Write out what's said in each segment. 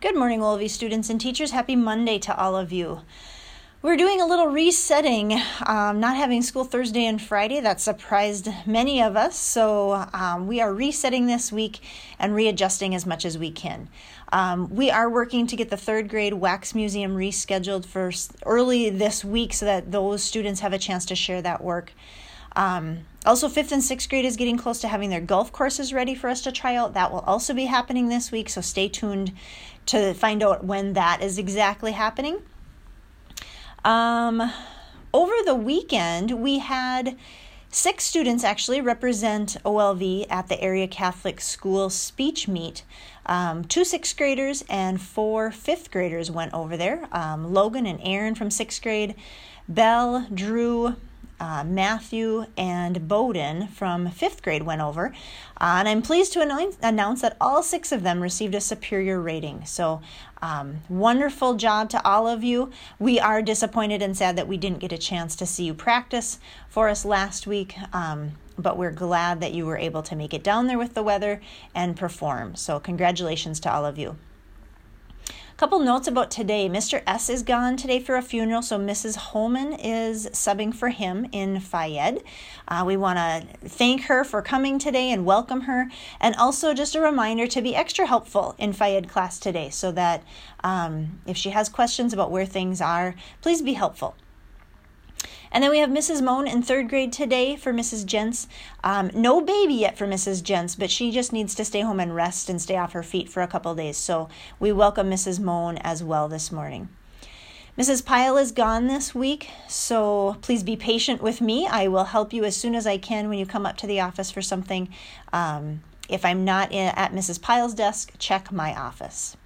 Good morning, all of you students and teachers. Happy Monday to all of you. We're doing a little resetting, um, not having school Thursday and Friday. That surprised many of us. So um, we are resetting this week and readjusting as much as we can. Um, we are working to get the third grade Wax Museum rescheduled for early this week so that those students have a chance to share that work. Um, also, fifth and sixth grade is getting close to having their golf courses ready for us to try out. That will also be happening this week, so stay tuned to find out when that is exactly happening. Um, over the weekend, we had six students actually represent OLV at the area Catholic school speech meet. Um, two sixth graders and four fifth graders went over there. Um, Logan and Aaron from sixth grade, Belle, Drew, uh, Matthew and Bowden from fifth grade went over. Uh, and I'm pleased to announce, announce that all six of them received a superior rating. So, um, wonderful job to all of you. We are disappointed and sad that we didn't get a chance to see you practice for us last week. Um, but we're glad that you were able to make it down there with the weather and perform. So, congratulations to all of you. Couple notes about today. Mr. S is gone today for a funeral, so Mrs. Holman is subbing for him in phy ed. Uh, we want to thank her for coming today and welcome her, and also just a reminder to be extra helpful in phy ed class today so that um, if she has questions about where things are, please be helpful. And then we have Mrs. Moan in third grade today for Mrs. Gents. Um, no baby yet for Mrs. Gents, but she just needs to stay home and rest and stay off her feet for a couple days. So we welcome Mrs. Moan as well this morning. Mrs. Pyle is gone this week, so please be patient with me. I will help you as soon as I can when you come up to the office for something. Um, if I'm not in, at Mrs. Pyle's desk, check my office.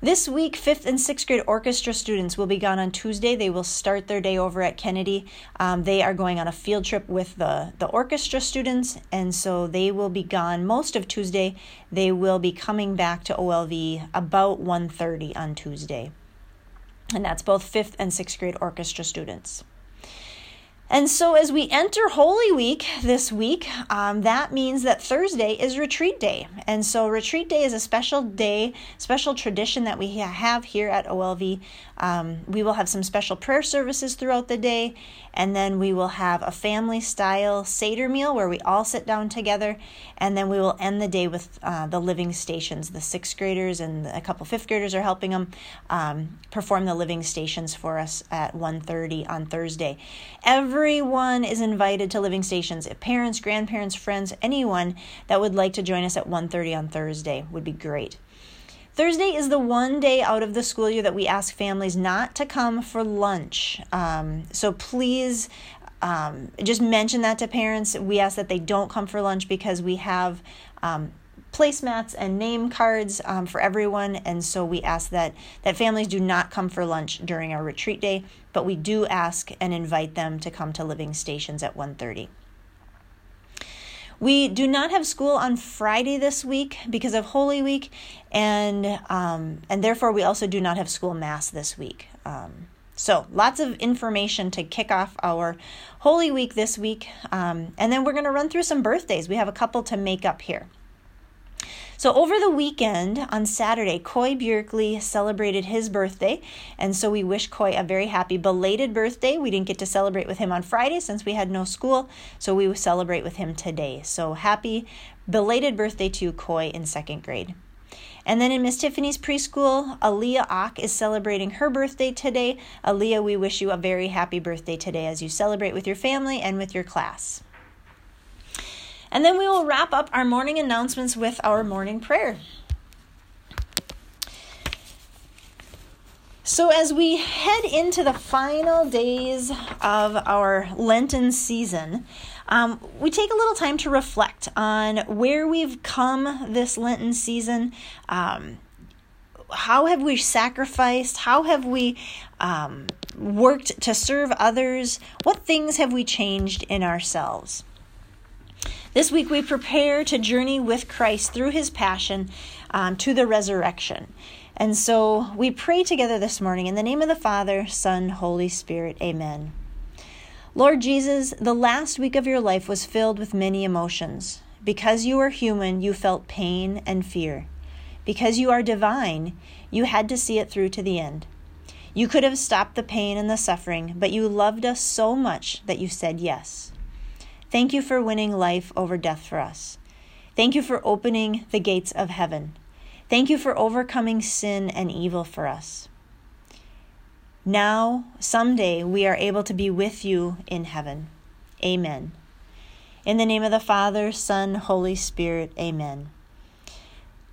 This week, fifth and sixth grade orchestra students will be gone on Tuesday. They will start their day over at Kennedy. Um, they are going on a field trip with the, the orchestra students, and so they will be gone most of Tuesday. They will be coming back to OLV about 1.30 on Tuesday. And that's both fifth and sixth grade orchestra students. And so, as we enter Holy Week this week, um, that means that Thursday is Retreat Day. And so, Retreat Day is a special day, special tradition that we have here at OLV. Um, we will have some special prayer services throughout the day, and then we will have a family style Seder meal where we all sit down together, and then we will end the day with uh, the living stations. The sixth graders and a couple fifth graders are helping them um, perform the living stations for us at 1.30 on Thursday. Every Everyone is invited to Living Stations. If parents, grandparents, friends, anyone that would like to join us at 1:30 on Thursday would be great. Thursday is the one day out of the school year that we ask families not to come for lunch. Um, so please um, just mention that to parents. We ask that they don't come for lunch because we have um, placemats and name cards um, for everyone and so we ask that that families do not come for lunch during our retreat day but we do ask and invite them to come to living stations at 1.30 we do not have school on Friday this week because of Holy Week, and um, and therefore we also do not have school mass this week. Um, so lots of information to kick off our Holy Week this week, um, and then we're going to run through some birthdays. We have a couple to make up here. So, over the weekend on Saturday, Coy Bjerkley celebrated his birthday. And so, we wish Coy a very happy belated birthday. We didn't get to celebrate with him on Friday since we had no school. So, we will celebrate with him today. So, happy belated birthday to Coy in second grade. And then in Miss Tiffany's preschool, Aaliyah Ock is celebrating her birthday today. Aaliyah, we wish you a very happy birthday today as you celebrate with your family and with your class. And then we will wrap up our morning announcements with our morning prayer. So, as we head into the final days of our Lenten season, um, we take a little time to reflect on where we've come this Lenten season. Um, how have we sacrificed? How have we um, worked to serve others? What things have we changed in ourselves? This week we prepare to journey with Christ through his passion um, to the resurrection. And so we pray together this morning in the name of the Father, Son, Holy Spirit. Amen. Lord Jesus, the last week of your life was filled with many emotions. Because you are human, you felt pain and fear. Because you are divine, you had to see it through to the end. You could have stopped the pain and the suffering, but you loved us so much that you said yes. Thank you for winning life over death for us. Thank you for opening the gates of heaven. Thank you for overcoming sin and evil for us. Now, someday, we are able to be with you in heaven. Amen. In the name of the Father, Son, Holy Spirit, amen.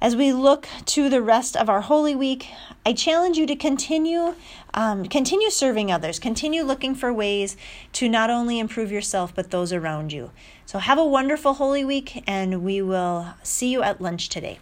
As we look to the rest of our Holy Week, I challenge you to continue, um, continue serving others, continue looking for ways to not only improve yourself but those around you. So have a wonderful Holy Week, and we will see you at lunch today.